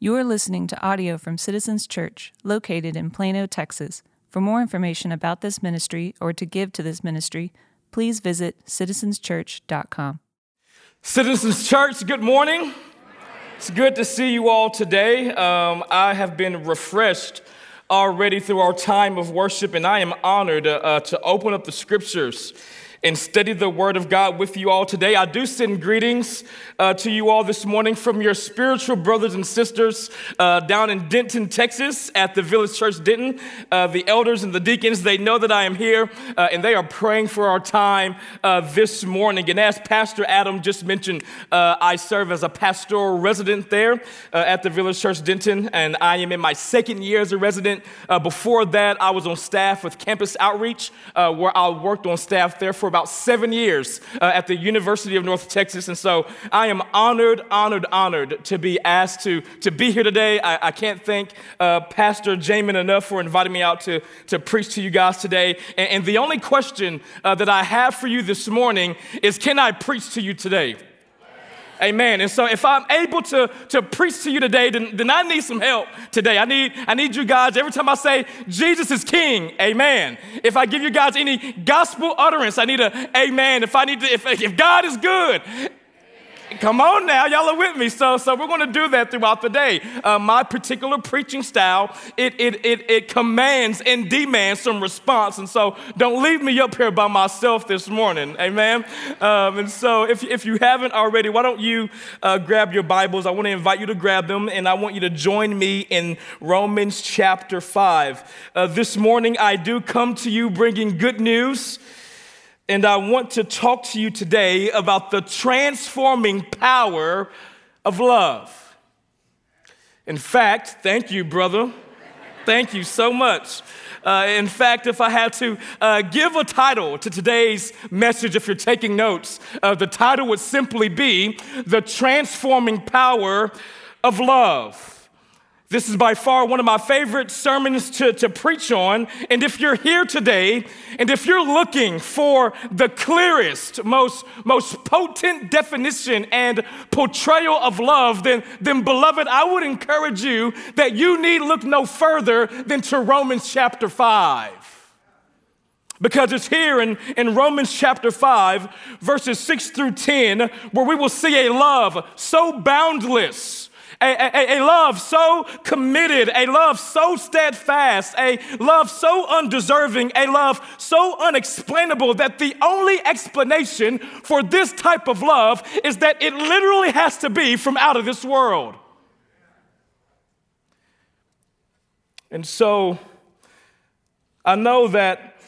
You are listening to audio from Citizens Church, located in Plano, Texas. For more information about this ministry or to give to this ministry, please visit citizenschurch.com. Citizens Church, good morning. It's good to see you all today. Um, I have been refreshed already through our time of worship, and I am honored uh, to open up the scriptures and study the Word of God with you all today. I do send greetings uh, to you all this morning from your spiritual brothers and sisters uh, down in Denton, Texas, at the Village Church Denton. Uh, the elders and the deacons, they know that I am here, uh, and they are praying for our time uh, this morning. And as Pastor Adam just mentioned, uh, I serve as a pastoral resident there at the Village Church Denton, and I am in my second year as a resident. before that, I was on staff with Campus Outreach, where I worked on staff there for for about seven years uh, at the University of North Texas. And so I am honored, honored, honored to be asked to, to be here today. I, I can't thank uh, Pastor Jamin enough for inviting me out to, to preach to you guys today. And, and the only question uh, that I have for you this morning is can I preach to you today? Amen. And so if I'm able to, to preach to you today, then, then I need some help today. I need, I need you guys, every time I say Jesus is king, amen. If I give you guys any gospel utterance, I need a amen. If I need to, if, if God is good, Come on now, y'all are with me. So, so we're going to do that throughout the day. Uh, my particular preaching style, it, it, it, it commands and demands some response. And so don't leave me up here by myself this morning. Amen. Um, and so if, if you haven't already, why don't you uh, grab your Bibles? I want to invite you to grab them and I want you to join me in Romans chapter 5. Uh, this morning, I do come to you bringing good news and I want to talk to you today about the transforming power of love. In fact, thank you, brother. Thank you so much. Uh, in fact, if I had to uh, give a title to today's message, if you're taking notes, uh, the title would simply be The Transforming Power of Love. This is by far one of my favorite sermons to, to preach on. And if you're here today, and if you're looking for the clearest, most, most potent definition and portrayal of love, then, then beloved, I would encourage you that you need look no further than to Romans chapter 5. Because it's here in, in Romans chapter 5, verses 6 through 10, where we will see a love so boundless a, a, a, love so committed, a love so steadfast, a love so undeserving, a love so unexplainable that the only explanation for this type of love is that it literally has to be from out of this world. And so I know that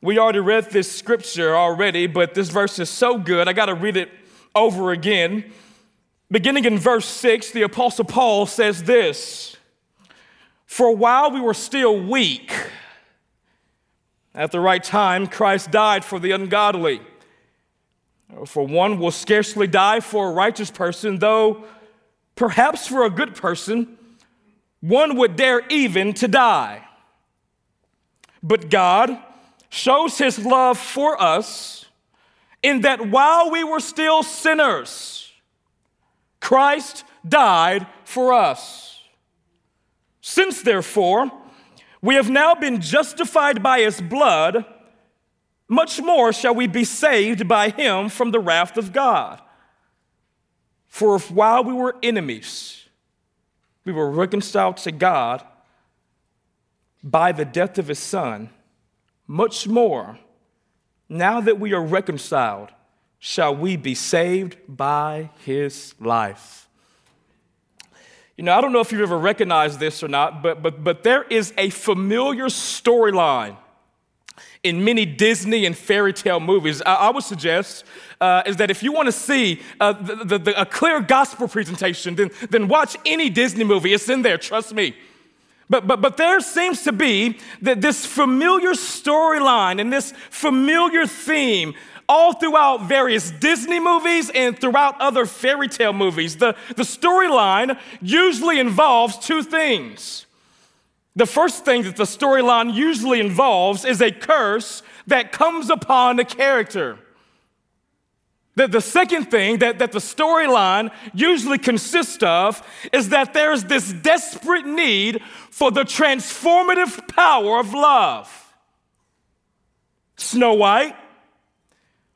we already read this scripture already, but this verse is so good, I got to read it over again. Beginning in verse 6, the Apostle Paul says this For while we were still weak, at the right time, Christ died for the ungodly. For one will scarcely die for a righteous person, though perhaps for a good person, one would dare even to die. But God shows his love for us in that while we were still sinners, Christ died for us. Since, therefore, we have now been justified by his blood, much more shall we be saved by him from the wrath of God. For if while we were enemies, we were reconciled to God by the death of his son, much more, now that we are reconciled, shall we be saved by his life. You know, I don't know if you've ever recognized this or not, but, but, but there is a familiar storyline in many Disney and fairy tale movies. I, I would suggest uh, is that if you want to see uh, the, the, the, a clear gospel presentation, then, then watch any Disney movie. It's in there, trust me. But, but, but there seems to be that this familiar storyline and this familiar theme all throughout various Disney movies and throughout other fairy tale movies. The, the storyline usually involves two things. The first thing that the storyline usually involves is a curse that comes upon a character. The, the second thing that, that the storyline usually consists of is that there's this desperate need for the transformative power of love. Snow White,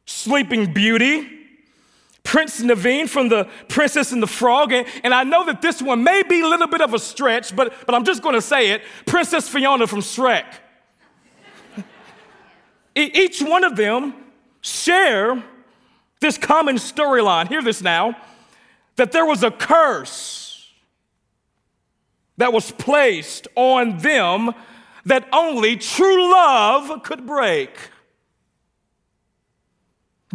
Sleeping Beauty, Prince Naveen from The Princess and the Frog. And, and, I know that this one may be a little bit of a stretch, but, but I'm just to say it Princess Fiona from Shrek. Each one of them share this common storyline. Hear this now that there was a curse that was placed on them that only true love could break.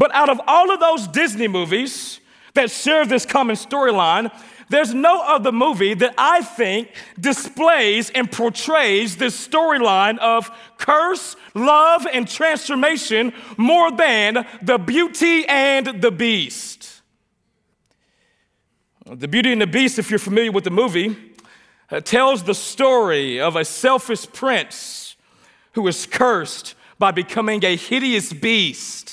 But out of all of those Disney movies that share this common storyline, there's no other movie that I think displays and portrays this storyline of curse, love, and transformation more than The Beauty and the Beast. The Beauty and the Beast, if you're familiar with the movie, uh, tells the story of a selfish prince who is cursed by becoming a hideous beast.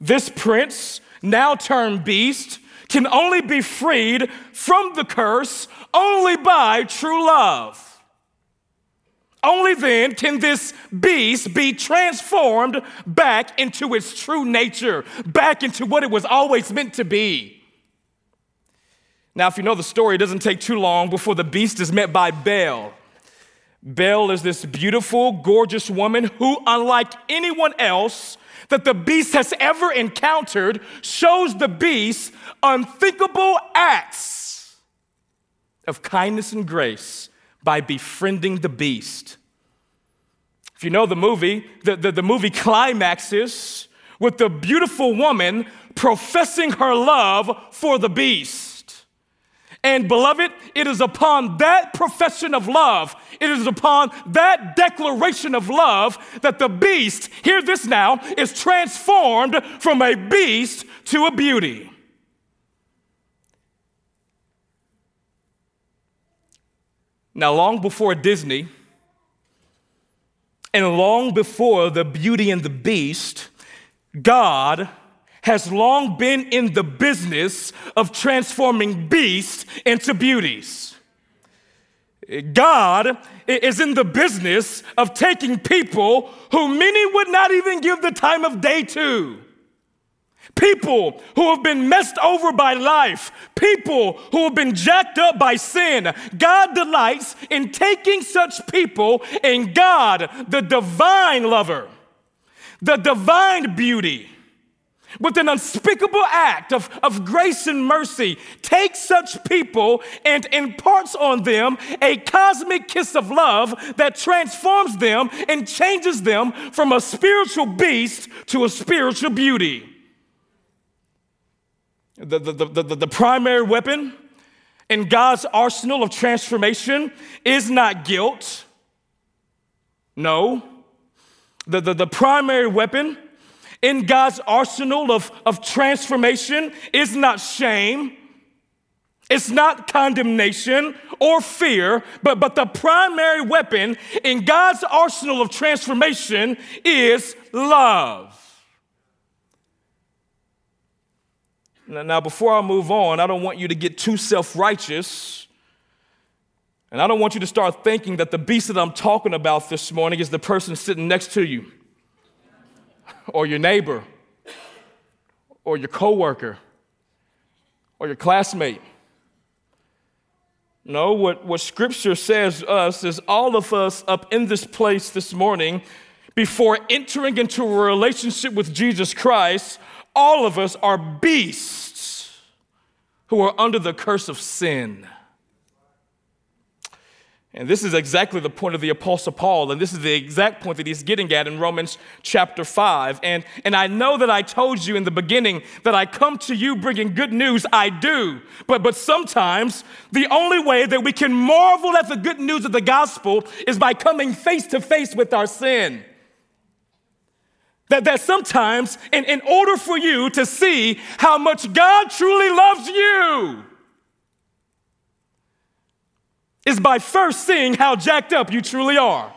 This prince, now turned beast, can only be freed from the curse only by true love. Only then can this beast be transformed back into its true nature, back into what it was always meant to be. Now, if you know the story, it doesn't take too long before the beast is met by Belle. Belle is this beautiful, gorgeous woman who, unlike anyone else, that the beast has ever encountered shows the beast unthinkable acts of kindness and grace by befriending the beast. If you know the movie, the, the, the movie climaxes with the beautiful woman professing her love for the beast. And beloved, it is upon that profession of love, it is upon that declaration of love that the beast, hear this now, is transformed from a beast to a beauty. Now, long before Disney, and long before the beauty and the beast, God has long been in the business of transforming beasts into beauties. God is in the business of taking people who many would not even give the time of day to. People who have been messed over by life, people who have been jacked up by sin. God delights in taking such people, and God, the divine lover, the divine beauty, with an unspeakable act of, of grace and mercy, takes such people and imparts on them a cosmic kiss of love that transforms them and changes them from a spiritual beast to a spiritual beauty. The, the, the, the, the primary weapon in God's arsenal of transformation is not guilt. No. The, the, the primary weapon in God's arsenal of, of transformation is not shame, it's not condemnation or fear, but, but the primary weapon in God's arsenal of transformation is love. Now, before I move on, I don't want you to get too self righteous. And I don't want you to start thinking that the beast that I'm talking about this morning is the person sitting next to you or your neighbor or your coworker or your classmate. No, what, what scripture says to us is all of us up in this place this morning, before entering into a relationship with Jesus Christ, all of us are beasts who are under the curse of sin. And this is exactly the point of the Apostle Paul, and this is the exact point that he's getting at in Romans chapter 5. And, and I know that I told you in the beginning that I come to you bringing good news. I do. But, but sometimes the only way that we can marvel at the good news of the gospel is by coming face to face with our sin. That, that sometimes, in, in order for you to see how much God truly loves you, is by first seeing how jacked up you truly are.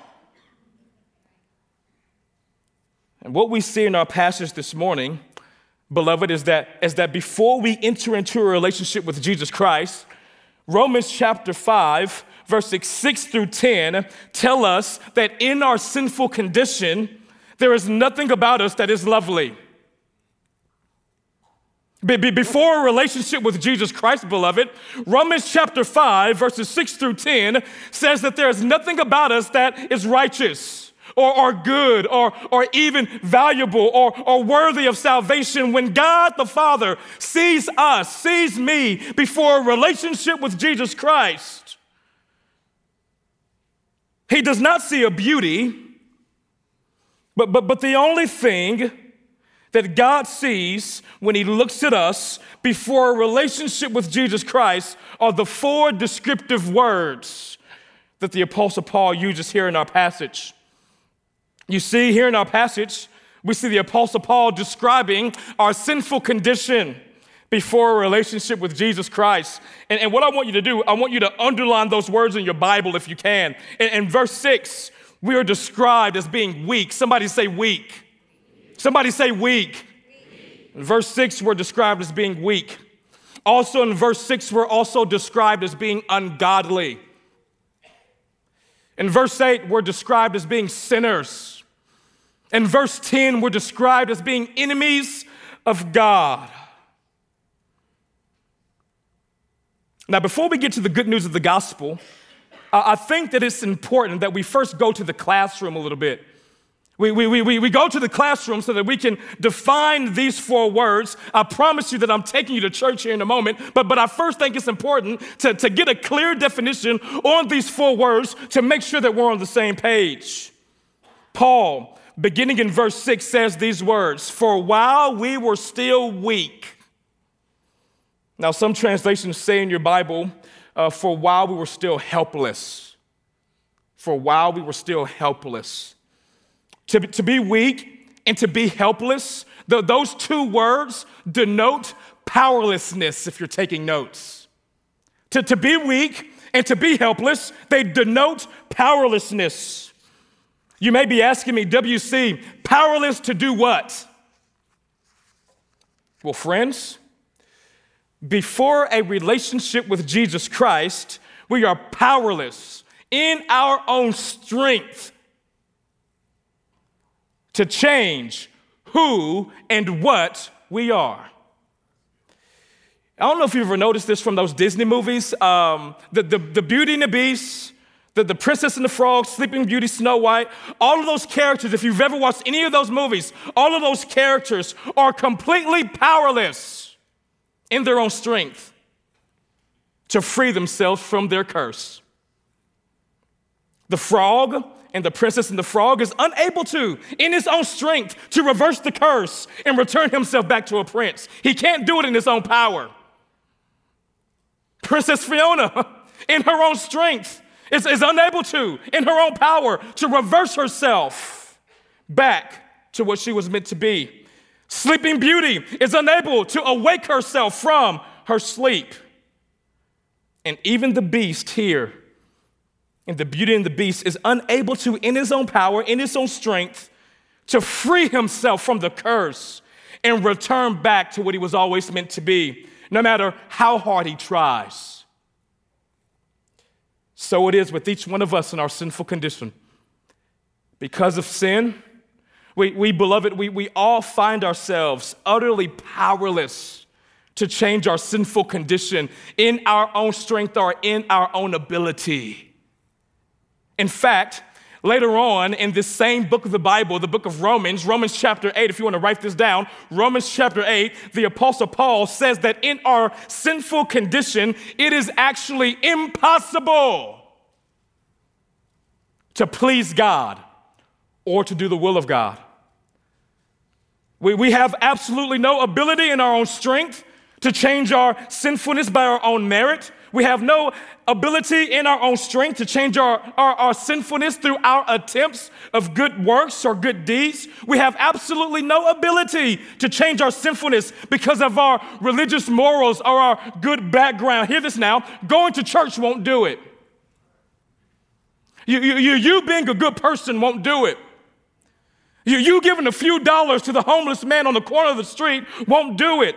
And what we see in our passage this morning, beloved, is that, is that before we enter into a relationship with Jesus Christ, Romans chapter 5, verses 6 through 10 tell us that in our sinful condition, there is nothing about us that is lovely. Before a relationship with Jesus Christ, beloved, Romans chapter 5, verses 6 through 10 says that there is nothing about us that is righteous or, or good or, or even valuable or, or worthy of salvation. When God the Father sees us, sees me before a relationship with Jesus Christ, He does not see a beauty, but, but, but the only thing that God sees when He looks at us before a relationship with Jesus Christ are the four descriptive words that the Apostle Paul uses here in our passage. You see, here in our passage, we see the Apostle Paul describing our sinful condition before a relationship with Jesus Christ. And, and, what I want you to do, I want you to underline those words in your Bible if you can. In, in verse 6, we are described as being weak. Somebody say weak. Somebody say weak. In verse 6, we're described as being weak. Also, in verse 6, we're also described as being ungodly. In verse 8, we're described as being sinners. In verse 10, we're described as being enemies of God. Now, before we get to the good news of the gospel, I think that it's important that we first go to the classroom a little bit. We, we, we, we go to the classroom so that we can define these four words. I promise you that I'm taking you to church here in a moment, but, but I first think it's important to, to get a clear definition on these four words to make sure that we're on the same page. Paul, beginning in verse 6, says these words For while we were still weak, now some translations say in your Bible, uh, for while we were still helpless. For while we were still helpless. To, to be weak and to be helpless, the, those two words denote powerlessness if you're taking notes. To, to be weak and to be helpless, they denote powerlessness. You may be asking me, WC, powerless to do what? Well, friends, before a relationship with Jesus Christ, we are powerless in our own strength to change who and what we are. I don't know if you've ever noticed this from those Disney movies um, the, the, the Beauty and the Beast, the, the Princess and the Frog, Sleeping Beauty, Snow White, all of those characters, if you've ever watched any of those movies, all of those characters are completely powerless in their own strength to free themselves from their curse. The frog and the princess and the frog is unable to, in his own strength, to reverse the curse and return himself back to a prince. He can't do it in his own power. Princess Fiona, in her own strength, is, is unable to, in her own power, to reverse herself back to what she was meant to be. Sleeping Beauty is unable to awake herself from her sleep. And even the beast here in the beauty and the beast is unable to, in his own power, in his own strength, to free himself from the curse and return back to what he was always meant to be, no matter how hard he tries. So it is with each one of us in our sinful condition. Because of sin, we, we beloved, we, we all find ourselves utterly powerless to change our sinful condition in our own strength or in our own ability. In fact, later on in this same book of the Bible, the book of Romans, Romans chapter 8, if you want to write this down, Romans chapter 8, the Apostle Paul says that in our sinful condition, it is actually impossible to please God or to do the will of God. We, we have absolutely no ability in our own strength to change our sinfulness by our own merit. We have no ability in our own strength to change our, our, our, sinfulness through our attempts of good works or good deeds. We have absolutely no ability to change our sinfulness because of our religious morals or our good background. Hear this now going to church won't do it. You, you, you being a good person won't do it. You, you giving a few dollars to the homeless man on the corner of the street won't do it.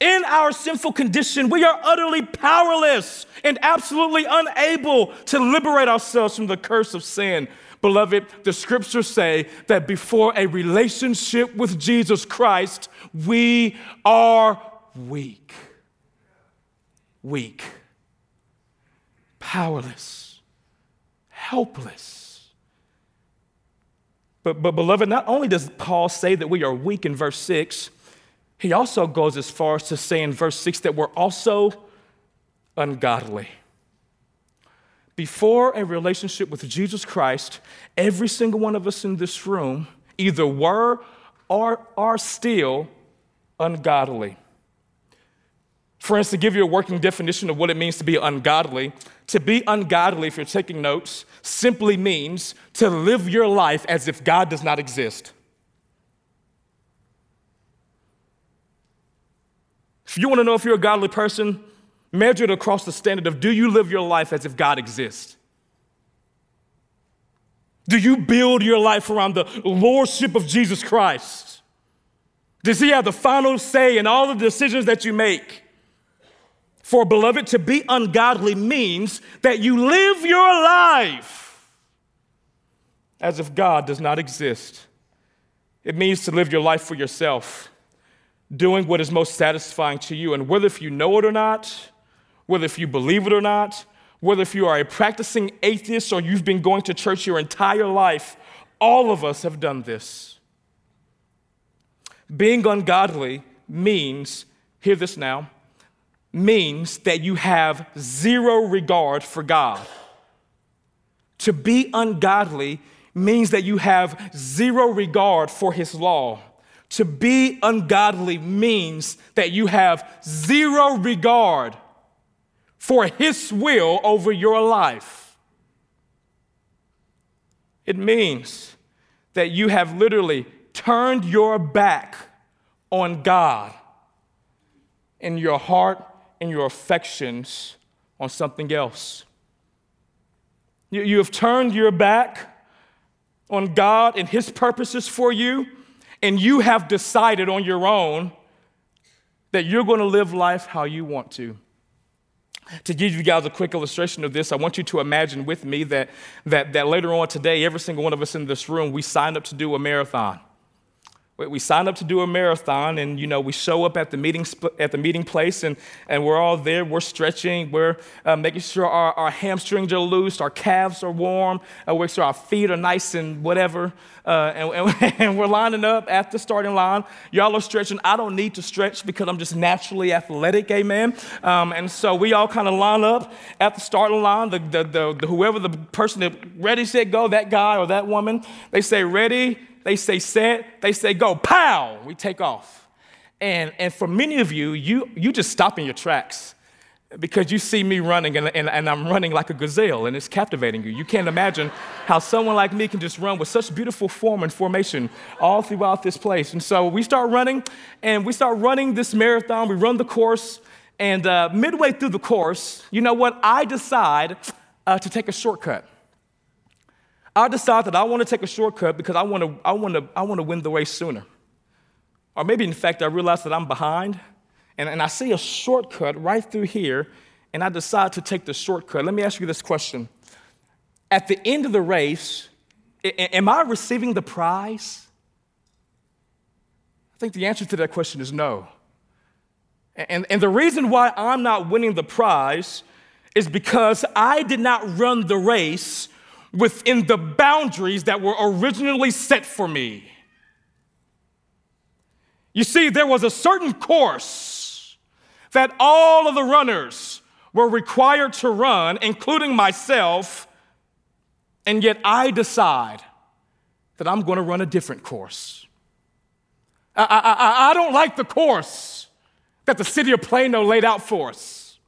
In our sinful condition, we are utterly powerless and absolutely unable to liberate ourselves from the curse of sin. Beloved, the scriptures say that before a relationship with Jesus Christ, we are weak. Weak. Powerless. Helpless. But, but, beloved, not only does Paul say that we are weak in verse 6, he also goes as far as to say in verse 6 that we're also ungodly. Before a relationship with Jesus Christ, every single one of us in this room either were or are still ungodly. Friends, to give you a working definition of what it means to be ungodly, to be ungodly, if you're taking notes, simply means to live your life as if God does not exist. If you want to know if you're a godly person, measure it across the standard of do you live your life as if God exists? Do you build your life around the lordship of Jesus Christ? Does he have the final say in all the decisions that you make? For, beloved, to be ungodly means that you live your life as if God does not exist. It means to live your life for yourself doing what is most satisfying to you. And whether if you know it or not, whether if you believe it or not, whether if you are a practicing atheist or you've been going to church your entire life, all of us have done this. Being ungodly means, hear this now, means that you have zero regard for God. To be ungodly means that you have zero regard for His law. To be ungodly means that you have zero regard for His will over your life. It means that you have literally turned your back on God in your heart and your affections on something else. You, you have turned your back on God and His purposes for you and you have decided on your own that you're going to live life how you want to. To give you guys a quick illustration of this, I want you to imagine with me that, that, that later on today, every single one of us in this room, we signed up to do a marathon we sign up to do a marathon and you know we show up at the meeting at the meeting place and, and we're all there we're stretching we're uh, making sure our, our hamstrings are loose our calves are warm uh, we're sure our feet are nice and whatever uh, and, and, and, we're lining up at the starting line. Y'all are stretching. I don't need to stretch because i'm just naturally athletic amen? Um, and so we all kind of line up at the starting line. The, the, the, the whoever the person that ready said go that guy or that woman they say ready they say set, they say go, pow, we take off. And, and for many of you, you, you just stop in your tracks because you see me running and, and, and, I'm running like a gazelle and it's captivating you. You can't imagine how someone like me can just run with such beautiful form and formation all throughout this place. And so we start running and we start running this marathon. We run the course. And uh, midway through the course, you know what? I decide uh, to take a shortcut. I decide that I want to take a shortcut because I want to, I want to, I want to win the race sooner. Or maybe, in fact, I realize that I'm behind and, and I see a shortcut right through here and I decide to take the shortcut. Let me ask you this question. At the end of the race, am I receiving the prize? I think the answer to that question is no. And, and the reason why I'm not winning the prize is because I did not run the race within the boundaries that were originally set for me. You see, there was a certain course that all of the runners were required to run, including myself, and yet I decide that I'm going to run a different course. I, I, I, don't like the course that the city of Plano laid out for us.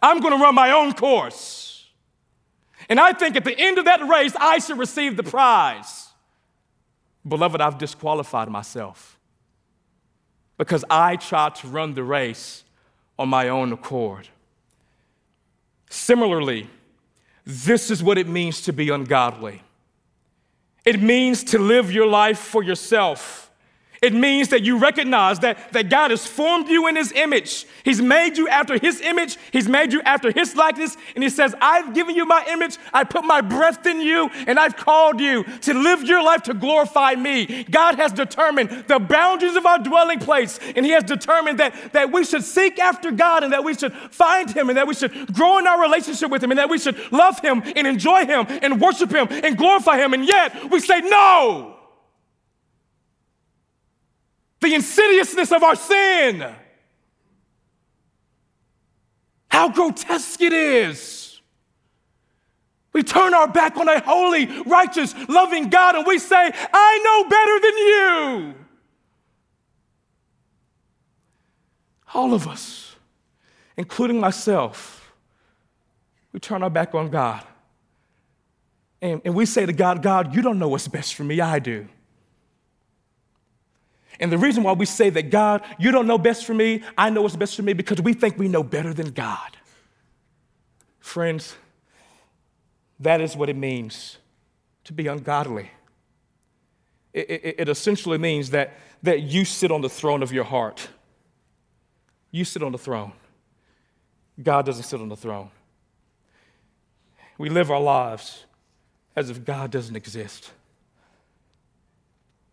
I'm going to run my own course. And I think at the end of that race, I should receive the prize. Beloved, I've disqualified myself because I tried to run the race on my own accord. Similarly, this is what it means to be ungodly It means to live your life for yourself. It means that you recognize that, that God has formed you in His image. He's made you after His image. He's made you after His likeness. And He says, I've given you my image. I put my breath in you, and I've called you to live your life to glorify me. God has determined the boundaries of our dwelling place, and He has determined that, that we should seek after God, and that we should find Him, and that we should grow in our relationship with Him, and that we should love Him, and enjoy Him, and worship Him, and glorify Him. And yet, we say, No! The insidiousness of our sin. How grotesque it is. We turn our back on a holy, righteous, loving God and we say, I know better than you. All of us, including myself, we turn our back on God. And, and we say to God, God, you don't know what's best for me, I do. And the reason why we say that God, you don't know best for me, I know what's best for me, because we think we know better than God. Friends, that is what it means to be ungodly. It, it, it, essentially means that, that you sit on the throne of your heart. You sit on the throne. God doesn't sit on the throne. We live our lives as if God doesn't exist.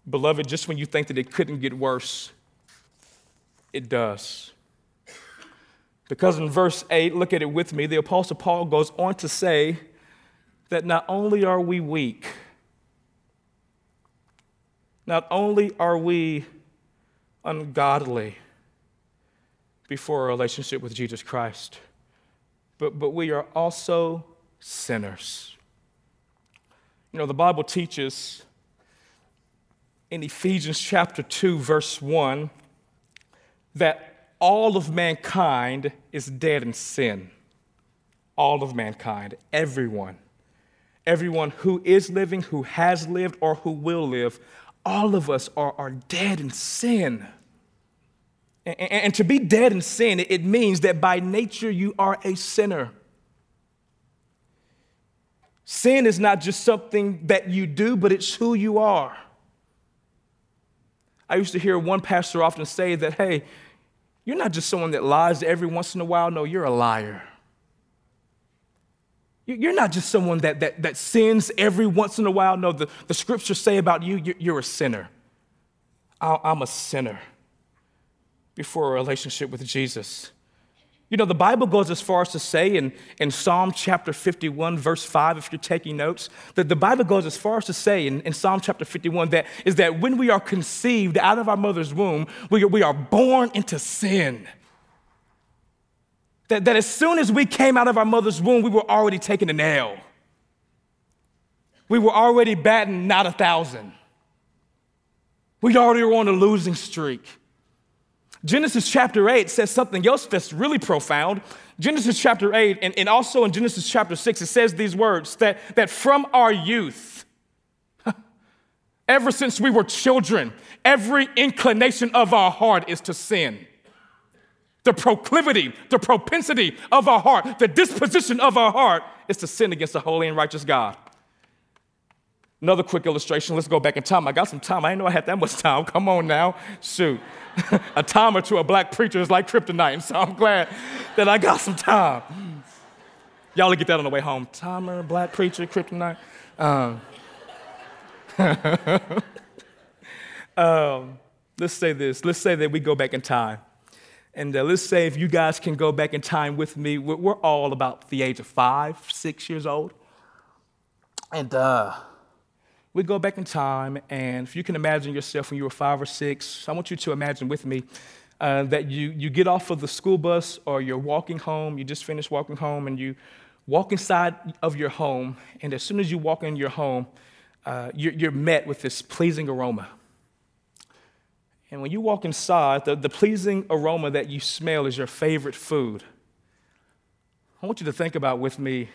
Beloved, just when you think that it couldn't get worse, it does. Because in verse 8, look at it with me, the Apostle Paul goes on to say that not only are we weak, not only are we ungodly before a relationship with Jesus Christ, but, but we are also sinners. You know, the Bible teaches in Ephesians chapter 2, verse 1, that all of mankind is dead in sin. All of mankind, everyone. Everyone who is living, who has lived, or who will live, all of us are, are dead in sin. And, and, and to be dead in sin, it means that by nature you are a sinner. Sin is not just something that you do, but it's who you are. I used to hear one pastor often say that, hey, you're not just someone that lies every once in a while. No, you're a liar. You're not just someone that, that, that sins every once in a while. No, the, the scriptures say about you, you're a sinner. I'm a sinner before a relationship with Jesus. You know, the Bible goes as far as to say in, in Psalm chapter 51, verse 5, if you're taking notes, that the Bible goes as far as to say in, in Psalm chapter 51 that is that when we are conceived out of our mother's womb, we, we are born into sin. That, that as soon as we came out of our mother's womb, we were already taking a nail. We were already batting not a thousand. We already were on a losing streak. Genesis chapter 8 says something else that's really profound. Genesis chapter 8, and, and also in Genesis chapter 6, it says these words that, that from our youth, ever since we were children, every inclination of our heart is to sin. The proclivity, the propensity of our heart, the disposition of our heart is to sin against the holy and righteous God. Another quick illustration. Let's go back in time. I got some time. I didn't know I had that much time. Come on now. Shoot. a timer to a black preacher is like kryptonite, and so I'm glad that I got some time. Y'all get that on the way home. Timer, black preacher, kryptonite. Um, um, let's say this. Let's say that we go back in time. And uh, let's say if you guys can go back in time with me, we're, we're all about the age of five, six years old. And uh, we go back in time, and if you can imagine yourself when you were five or six, I want you to imagine with me uh, that you, you get off of the school bus or you're walking home, you just finished walking home, and you walk inside of your home, and as soon as you walk in your home, uh, you're, you're met with this pleasing aroma. And when you walk inside, the, the pleasing aroma that you smell is your favorite food. I want you to think about with me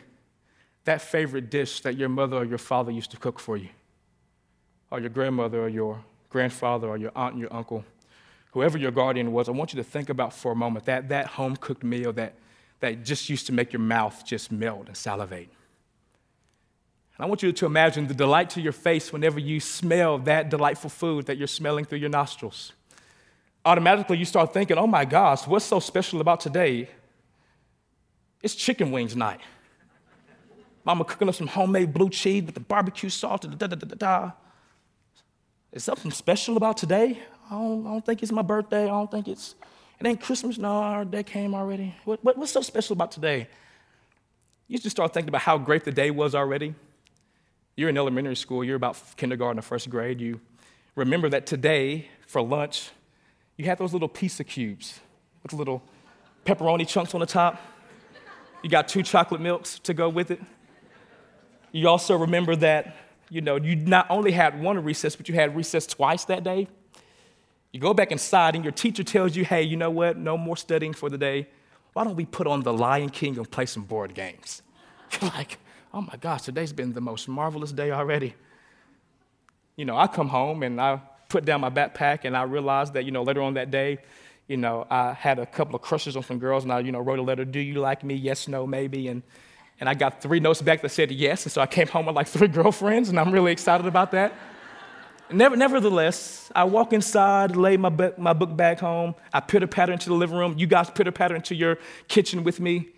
that favorite dish that your mother or your father used to cook for you or your grandmother or your grandfather or your aunt and your uncle, whoever your guardian was, I want you to think about for a moment that, that home cooked meal that, that just used to make your mouth just melt and salivate. And I want you to imagine the delight to your face whenever you smell that delightful food that you're smelling through your nostrils. Automatically, you start thinking, oh my gosh, what's so special about today? It's chicken wings night. Mama cooking up some homemade blue cheese with the barbecue sauce. Da, da, da, da, da. Is something special about today? I don't, I don't, think it's my birthday. I don't think it's, it ain't Christmas. No, our day came already. What, what, what's so special about today? You just start thinking about how great the day was already. You're in elementary school, you're about kindergarten or first grade. You remember that today for lunch, you had those little pizza cubes with little pepperoni chunks on the top. You got two chocolate milks to go with it. You also remember that, you know, you not only had one recess, but you had recess twice that day. You go back inside and your teacher tells you, hey, you know what? No more studying for the day. Why don't we put on the Lion King and play some board games? You're like, oh my gosh, today's been the most marvelous day already. You know, I come home and I put down my backpack and I realized that, you know, later on that day, you know, I had a couple of crushes on some girls and I, you know, wrote a letter, do you like me? Yes, no, maybe. And and I got three notes back that said yes. And so I came home with like three girlfriends, and I'm really excited about that. Never, nevertheless, I walk inside, lay my, book, my book back home. I pitter patter into the living room. You guys pitter patter into your kitchen with me.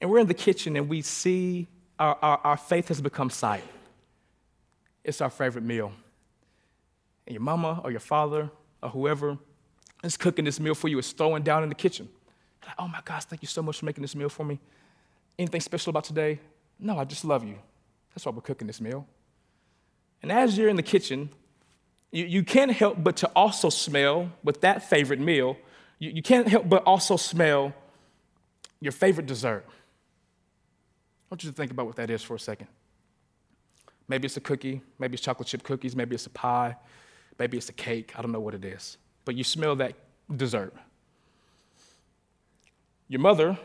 And we're in the kitchen, and we see our, our, our faith has become sight. It's our favorite meal. And your mama or your father or whoever is cooking this meal for you is throwing down in the kitchen. Like, oh my gosh, thank you so much for making this meal for me. Anything special about today? No, I just love you. That's why we're cooking this meal. And as you're in the kitchen, you, you can't help but to also smell, with that favorite meal, you, you can't help but also smell your favorite dessert. I want you to think about what that is for a second. Maybe it's a cookie, maybe it's chocolate chip cookies, maybe it's a pie, maybe it's a cake. I don't know what it is. But you smell that dessert. Your mother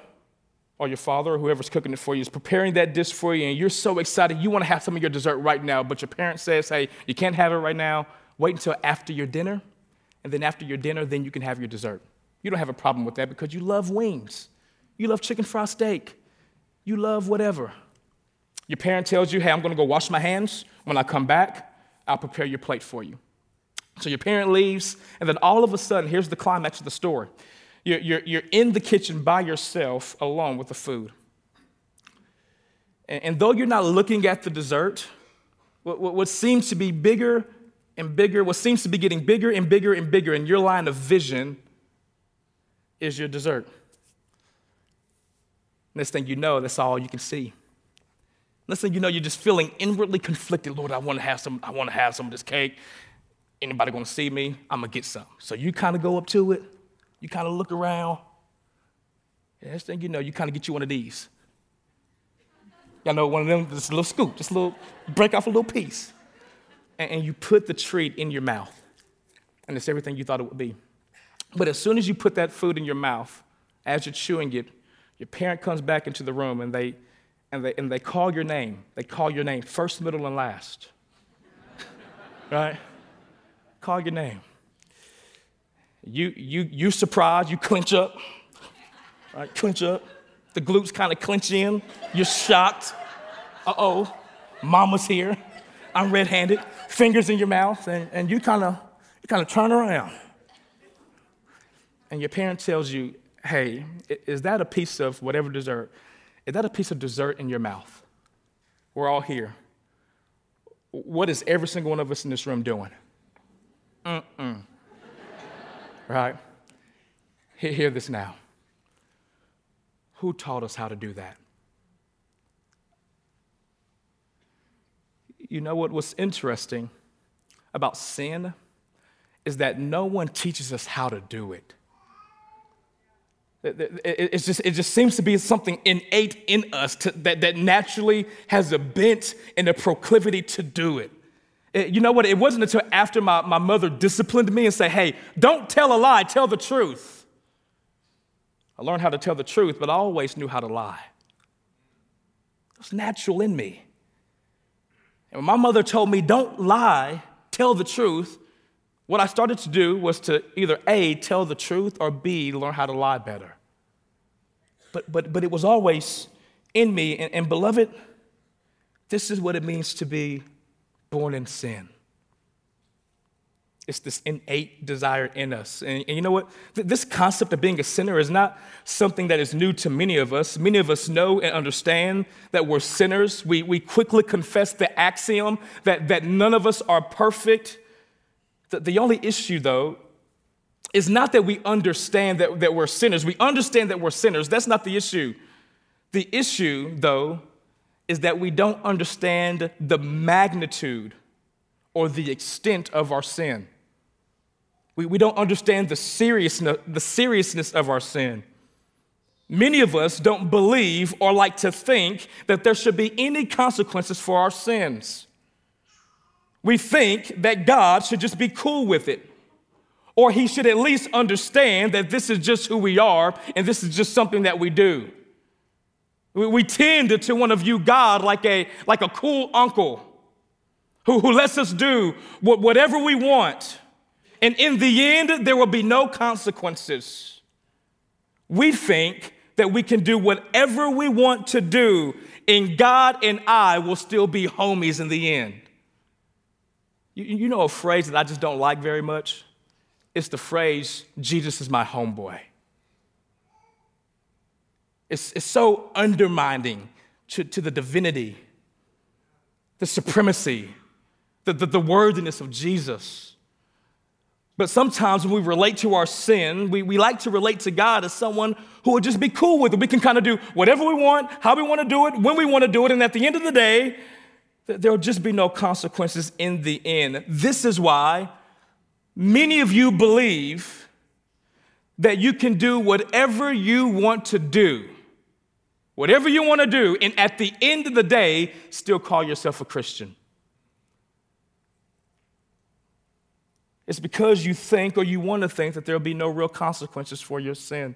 or your father or whoever's cooking it for you is preparing that dish for you and you're so excited you want to have some of your dessert right now but your parent says hey you can't have it right now. Wait until after your dinner and then after your dinner then you can have your dessert. You don't have a problem with that because you love wings. You love chicken fried steak. You love whatever. Your parent tells you hey i'm going to go wash my hands. When i come back i'll prepare your plate for you. So your parent leaves and then all of a sudden here's the climax of the story you're, you're, you're in the kitchen by yourself alone with the food. And, and though you're not looking at the dessert, what, what, what seems to be bigger and bigger, what seems to be getting bigger and bigger and bigger in your line of vision is your dessert. Next thing you know, that's all you can see. Next thing you know, you're just feeling inwardly conflicted. Lord, I want to have some, I want to have some of this cake. Anybody gonna see me? I'm gonna get some. So you kind of go up to it you kind of look around. And next thing you know, you kind of get you one of these. Y'all know one of them, just a little scoop, just a little, break off a little piece. And, and you put the treat in your mouth. And it's everything you thought it would be. But as soon as you put that food in your mouth, as you're chewing it, your parent comes back into the room and they, and they, and they call your name. They call your name first, middle, and last. right? Call your name. You, you, you surprised, you clench up, right? Clench up. The glutes kind of clench in. You're shocked. Uh oh, mama's here. I'm red handed, fingers in your mouth, and, and you kind of you kind of turn around. And your parent tells you, hey, is that a piece of whatever dessert? Is that a piece of dessert in your mouth? We're all here. What is every single one of us in this room doing? Mm-mm right? Hear this now. Who taught us how to do that? You know what was interesting about sin is that no one teaches us how to do it. It, just, it just seems to be something innate in us to, that, that naturally has a bent and a proclivity to do it. It, you know what? It wasn't until after my, my mother disciplined me and said, hey, don't tell a lie, tell the truth. I learned how to tell the truth, but I always knew how to lie. It was natural in me. And when my mother told me, don't lie, tell the truth, what I started to do was to either A, tell the truth, or B, learn how to lie better. But, but, but it was always in me. And, and beloved, This is what it means to be born in sin. It's this innate desire in us. And, and, you know what? This concept of being a sinner is not something that is new to many of us. Many of us know and understand that we're sinners. We, we quickly confess the axiom that, that none of us are perfect. The, the only issue, though, is not that we understand that, that we're sinners. We understand that we're sinners. That's not the issue. The issue, though, is that we don't understand the magnitude or the extent of our sin. We, we don't understand the seriousness, the seriousness of our sin. Many of us don't believe or like to think that there should be any consequences for our sins. We think that God should just be cool with it, or He should at least understand that this is just who we are and this is just something that we do. We tend to want to view God like a, like a cool uncle who, who lets us do whatever we want and in the end, there will be no consequences. We think that we can do whatever we want to do, and God and I will still be homies in the end. You, you know a phrase that I just don't like very much? It's the phrase, Jesus is my homeboy. It's, so undermining to, to the divinity, the supremacy, the, the, the worthiness of Jesus. But sometimes when we relate to our sin, we, we like to relate to God as someone who would just be cool with it. We can kind of do whatever we want, how we want to do it, when we want to do it. And at the end of the day, there will just be no consequences in the end. This is why many of you believe that you can do whatever you want to do, whatever you want to do, and at the end of the day, still call yourself a Christian. It's because you think or you want to think that there'll be no real consequences for your sin.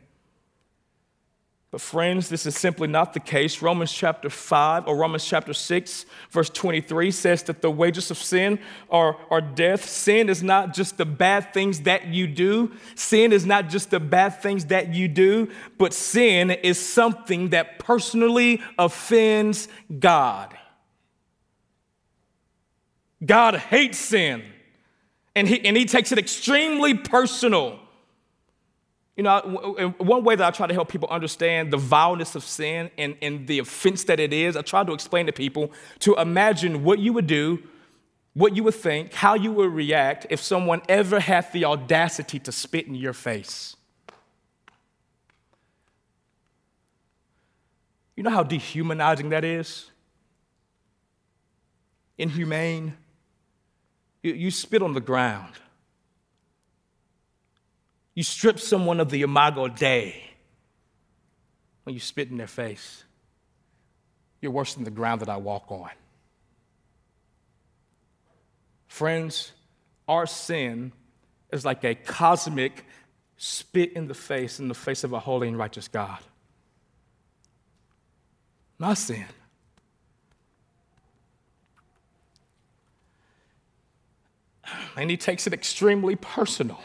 But, friends, this is simply not the case. Romans chapter 5 or Romans chapter 6, verse 23 says that the wages of sin are, are death. Sin is not just the bad things that you do, sin is not just the bad things that you do, but sin is something that personally offends God. God hates sin and he, and he takes it extremely personal. You know, one way that I try to help people understand the vileness of sin and, and the offense that it is, I try to explain to people to imagine what you would do, what you would think, how you would react if someone ever had the audacity to spit in your face. You know how dehumanizing that is? Inhumane. You, you spit on the ground. You strip someone of the imago Dei when you spit in their face. You're worse than the ground that I walk on. Friends, our sin is like a cosmic spit in the face, in the face of a holy and righteous God. My sin And he takes it extremely personal.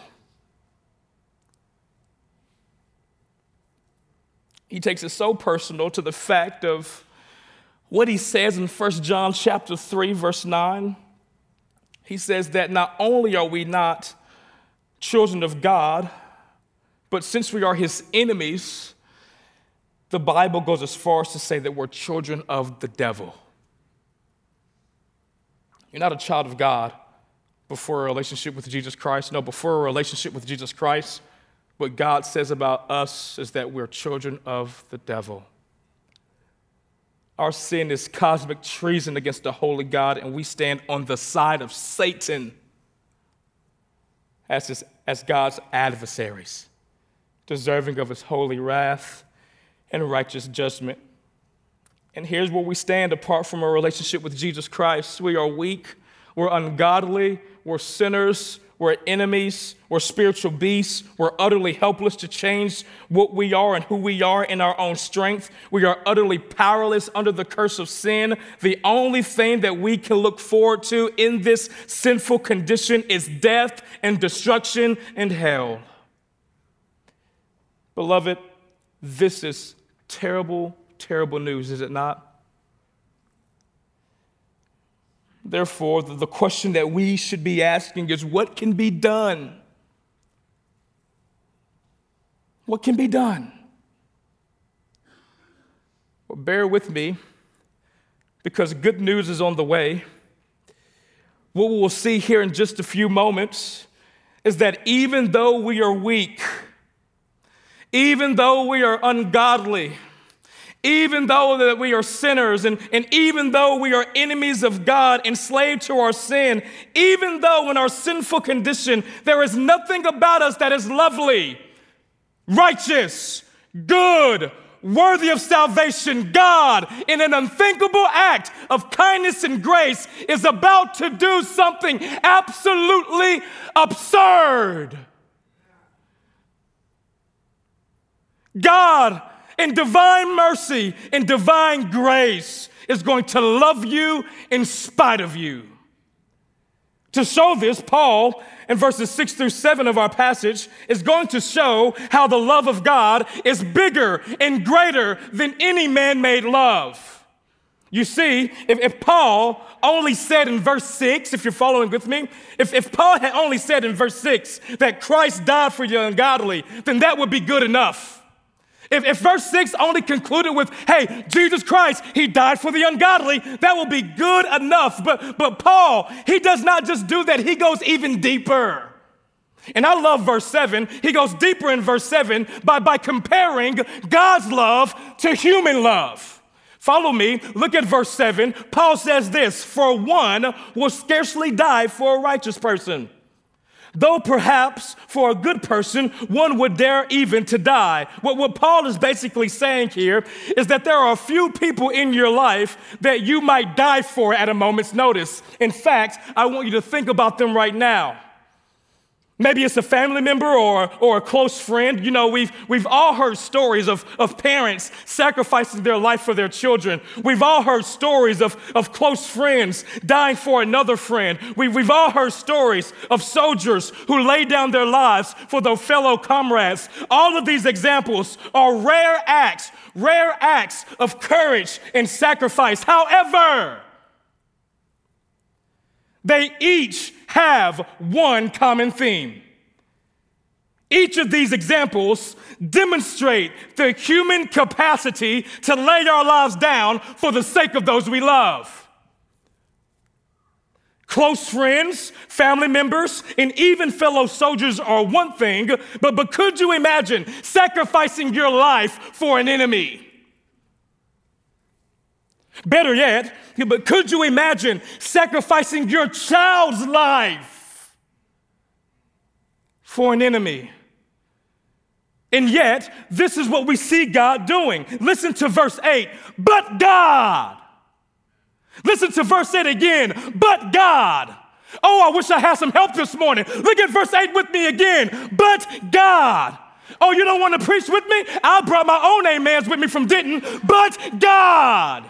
He takes it so personal to the fact of what he says in 1 John chapter 3 verse 9. He says that not only are we not children of God, but since we are his enemies, the Bible goes as far as to say that we're children of the devil. You're not a child of God before a relationship with Jesus Christ. No, before a relationship with Jesus Christ, what God says about us is that we're children of the devil. Our sin is cosmic treason against the holy God, and we stand on the side of Satan as, his, as God's adversaries, deserving of his holy wrath and righteous judgment. And here's where we stand apart from a relationship with Jesus Christ. We are weak, we're ungodly, we're sinners, we're enemies, we're spiritual beasts, we're utterly helpless to change what we are and who we are in our own strength. We are utterly powerless under the curse of sin. The only thing that we can look forward to in this sinful condition is death and destruction and hell. Beloved, this is terrible, terrible news, is it not? Therefore, the question that we should be asking is what can be done? What can be done? Well, bear with me because good news is on the way. What we'll see here in just a few moments is that even though we are weak, even though we are ungodly, even though that we are sinners and, and even though we are enemies of God, enslaved to our sin, even though in our sinful condition there is nothing about us that is lovely, righteous, good, worthy of salvation, God, in an unthinkable act of kindness and grace, is about to do something absolutely absurd. God, in divine mercy and divine grace, is going to love you in spite of you. To show this, Paul, in verses 6 through 7 of our passage, is going to show how the love of God is bigger and greater than any man made love. You see, if, if, Paul only said in verse 6, if you're following with me, if, if Paul had only said in verse 6 that Christ died for the ungodly, then that would be good enough. If, if verse 6 only concluded with, hey, Jesus Christ, he died for the ungodly, that will be good enough. But, but Paul, he does not just do that, he goes even deeper. And I love verse 7. He goes deeper in verse 7 by, by comparing God's love to human love. Follow me. Look at verse 7. Paul says this For one will scarcely die for a righteous person Though perhaps for a good person, one would dare even to die. What, what Paul is basically saying here is that there are a few people in your life that you might die for at a moment's notice. In fact, I want you to think about them right now. Maybe it's a family member or, or a close friend. You know, we've, we've all heard stories of, of parents sacrificing their life for their children. We've all heard stories of, of close friends dying for another friend. We, we've all heard stories of soldiers who lay down their lives for their fellow comrades. All of these examples are rare acts, rare acts of courage and sacrifice. However, they each have one common theme. Each of these examples demonstrate the human capacity to lay our lives down for the sake of those we love. Close friends, family members, and even fellow soldiers are one thing, but, but could you imagine sacrificing your life for an enemy? Better yet, but could you imagine sacrificing your child's life for an enemy? And yet, this is what we see God doing. Listen to verse 8. But God. Listen to verse 8 again. But God. Oh, I wish I had some help this morning. Look at verse 8 with me again. But God. Oh, you don't want to preach with me? I brought my own amens with me from Denton. But God.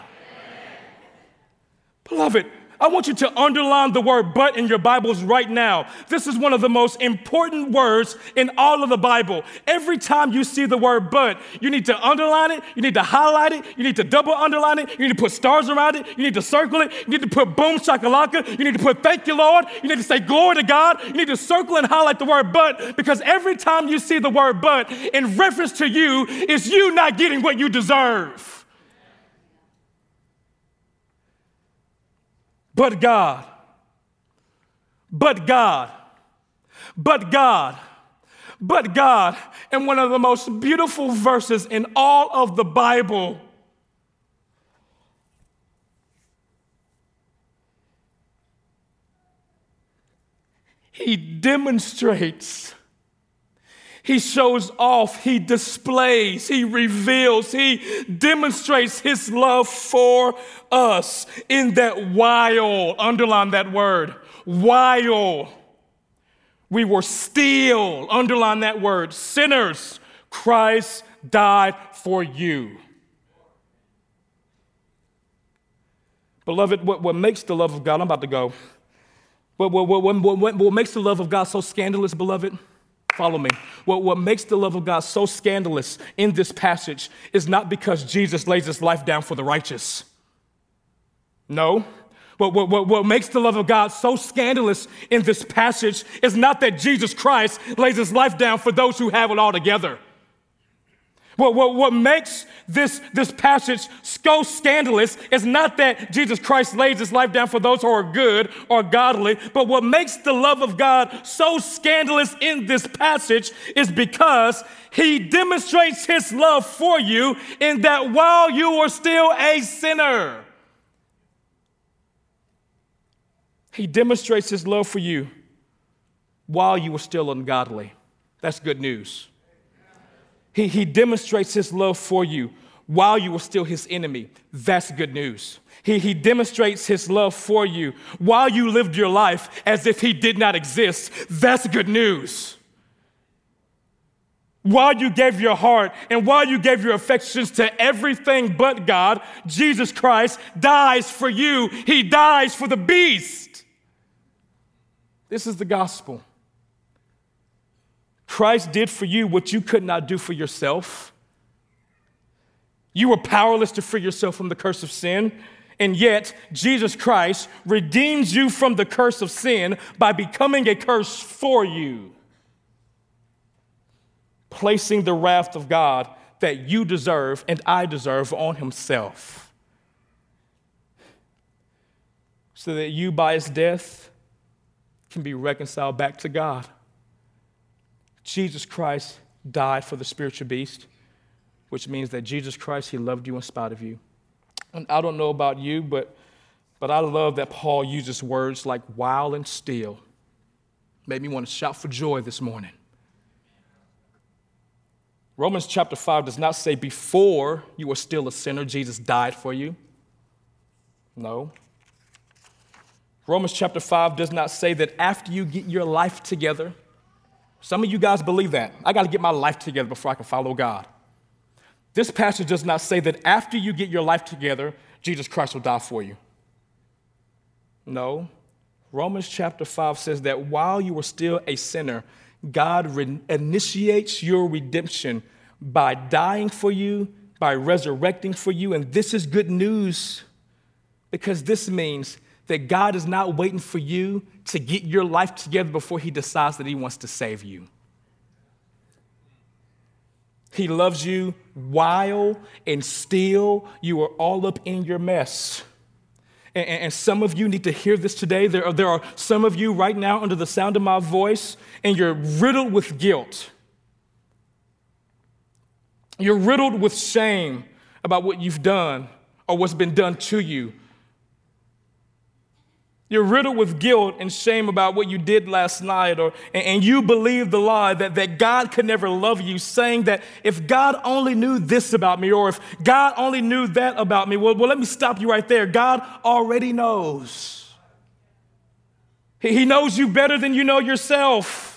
Beloved, I want you to underline the word but in your Bibles right now. This is one of the most important words in all of the Bible. Every time you see the word but, you need to underline it, you need to highlight it, you need to double underline it, you need to put stars around it, you need to circle it, you need to put boom shakalaka, you need to put thank you, Lord, you need to say glory to God, you need to circle and highlight the word but because every time you see the word but in reference to you, it's you not getting what you deserve. But God, but God, but God, but God. And one of the most beautiful verses in all of the Bible. He demonstrates he shows off, he displays, he reveals, he demonstrates his love for us in that while, underline that word, while we were still, underline that word, sinners, Christ died for you. Beloved, what, what makes the love of God, I'm about to go. What, what, what, what, what makes the love of God so scandalous, beloved? Follow me. What, what makes the love of God so scandalous in this passage is not because Jesus lays his life down for the righteous. No. What, what, what, what makes the love of God so scandalous in this passage is not that Jesus Christ lays his life down for those who have it all together. What, what, what makes this, this passage so scandalous is not that Jesus Christ lays his life down for those who are good or godly, but what makes the love of God so scandalous in this passage is because he demonstrates his love for you in that while you are still a sinner, he demonstrates his love for you while you were still ungodly. That's good news. He, he demonstrates his love for you while you were still his enemy. That's good news. He, he demonstrates his love for you while you lived your life as if he did not exist. That's good news. While you gave your heart and while you gave your affections to everything but God, Jesus Christ dies for you. He dies for the beast. This is the gospel. Christ did for you what you could not do for yourself. You were powerless to free yourself from the curse of sin. And yet, Jesus Christ redeems you from the curse of sin by becoming a curse for you, placing the wrath of God that you deserve and I deserve on Himself. So that you, by His death, can be reconciled back to God. Jesus Christ died for the spiritual beast, which means that Jesus Christ, He loved you in spite of you. And I don't know about you, but, but I love that Paul uses words like while and still. Made me want to shout for joy this morning. Romans chapter 5 does not say before you were still a sinner, Jesus died for you. No. Romans chapter 5 does not say that after you get your life together, some of you guys believe that. I got to get my life together before I can follow God. This passage does not say that after you get your life together, Jesus Christ will die for you. No. Romans chapter 5 says that while you were still a sinner, God re- initiates your redemption by dying for you, by resurrecting for you. And this is good news because this means that God is not waiting for you to get your life together before He decides that He wants to save you. He loves you while and still you are all up in your mess. And, and, some of you need to hear this today. There are, there are some of you right now under the sound of my voice, and you're riddled with guilt. You're riddled with shame about what you've done or what's been done to you. You're riddled with guilt and shame about what you did last night, or, and you believe the lie that, that God could never love you, saying that if God only knew this about me, or if God only knew that about me, well, well let me stop you right there. God already knows. He, he knows you better than you know yourself.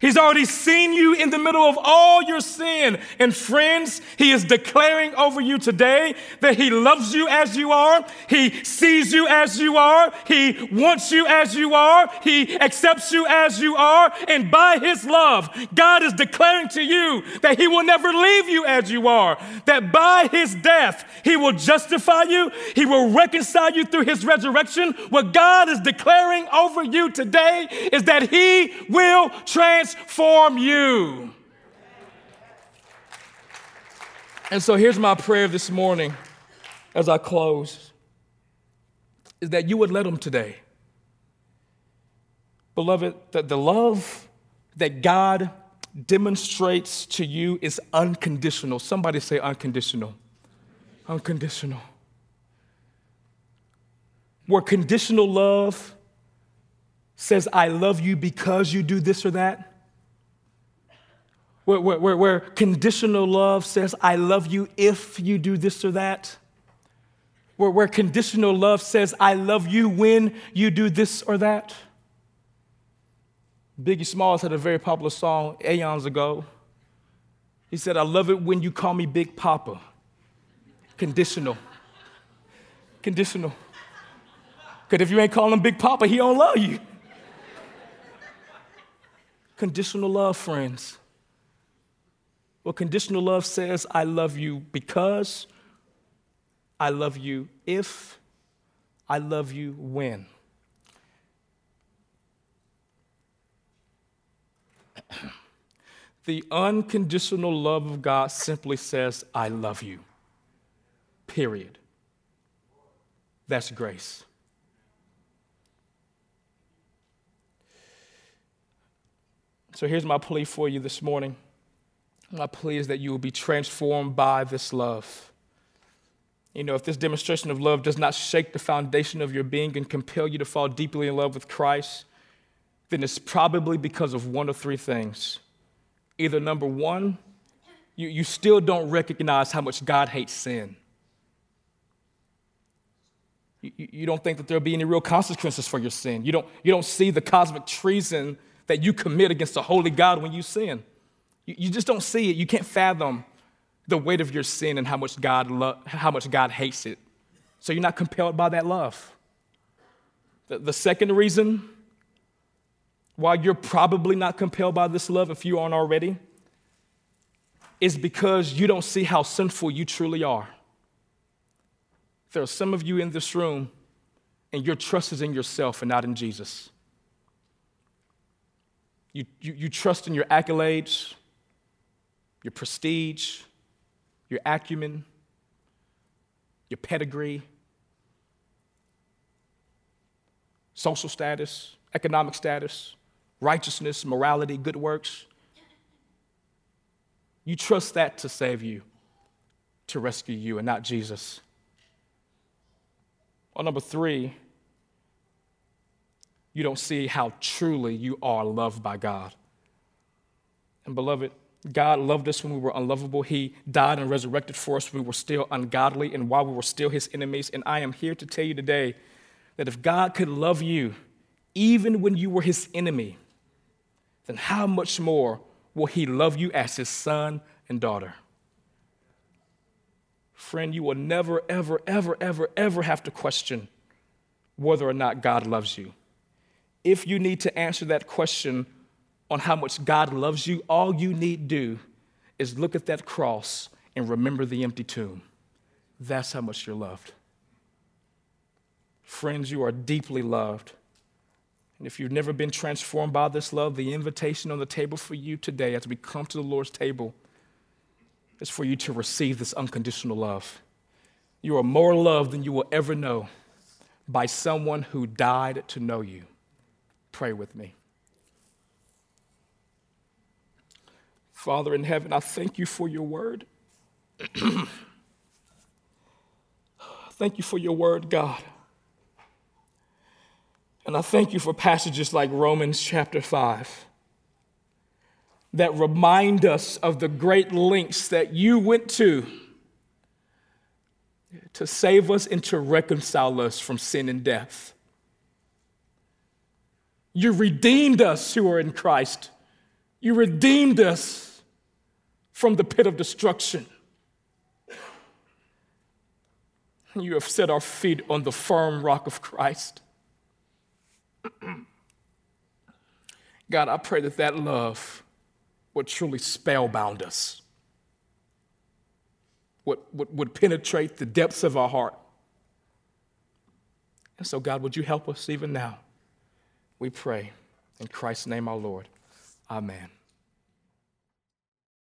He's already seen you in the middle of all your sin. And friends, He is declaring over you today that He loves you as you are. He sees you as you are. He wants you as you are. He accepts you as you are. And by His love, God is declaring to you that He will never leave you as you are. That by His death, He will justify you. He will reconcile you through His resurrection. What God is declaring over you today is that He will transform transform you. And so here's my prayer this morning as I close is that you would let them today. Beloved, that the love that God demonstrates to you is unconditional. Somebody say unconditional. Unconditional. Where conditional love says, I love you because you do this or that, where, where, where, conditional love says, I love you if you do this or that. Where, where conditional love says, I love you when you do this or that. Biggie Smalls had a very popular song aeons ago. He said, I love it when you call me Big Poppa. Conditional. Conditional. Because if you ain't calling him Big Poppa, he don't love you. Conditional love, friends. Well, conditional love says, I love you because, I love you if, I love you when? the unconditional love of God simply says, I love you. Period. That's grace. So here's my plea for you this morning. My plea is that you will be transformed by this love. You know, if this demonstration of love does not shake the foundation of your being and compel you to fall deeply in love with Christ, then it's probably because of one of three things. Either number one, you, you still don't recognize how much God hates sin. You, you don't think that there'll be any real consequences for your sin. You don't, you don't see the cosmic treason that you commit against the holy God when you sin. You, just don't see it. You can't fathom the weight of your sin and how much God lo- how much God hates it. So you're not compelled by that love. The, the second reason why you're probably not compelled by this love if you aren't already is because you don't see how sinful you truly are. There are some of you in this room, and your trust is in yourself and not in Jesus. You, you, you trust in your accolades, your prestige, your acumen, your pedigree, social status, economic status, righteousness, morality, good works. You trust that to save you, to rescue you, and not Jesus. Or number three, you don't see how truly you are loved by God. And beloved, God loved us when we were unlovable. He died and resurrected for us when we were still ungodly and while we were still his enemies. And I am here to tell you today that if God could love you even when you were his enemy, then how much more will he love you as his son and daughter? Friend, you will never, ever, ever, ever, ever have to question whether or not God loves you. If you need to answer that question on how much God loves you, all you need do is look at that cross and remember the empty tomb. That's how much you're loved. Friends, you are deeply loved. And if you've never been transformed by this love, the invitation on the table for you today as we come to the Lord's table is for you to receive this unconditional love. You are more loved than you will ever know by someone who died to know you. Pray with me. Father in heaven, I thank you for your word. thank you for your word, God. And I thank you for passages like Romans chapter 5 that remind us of the great lengths that you went to to save us and to reconcile us from sin and death. You redeemed us who are in Christ. You redeemed us from the pit of destruction. You have set our feet on the firm rock of Christ. God, I pray that that love would truly spellbound us, would, would, would penetrate the depths of our heart. And so, God, would you help us even now? We pray. In Christ's name, our Lord. Amen.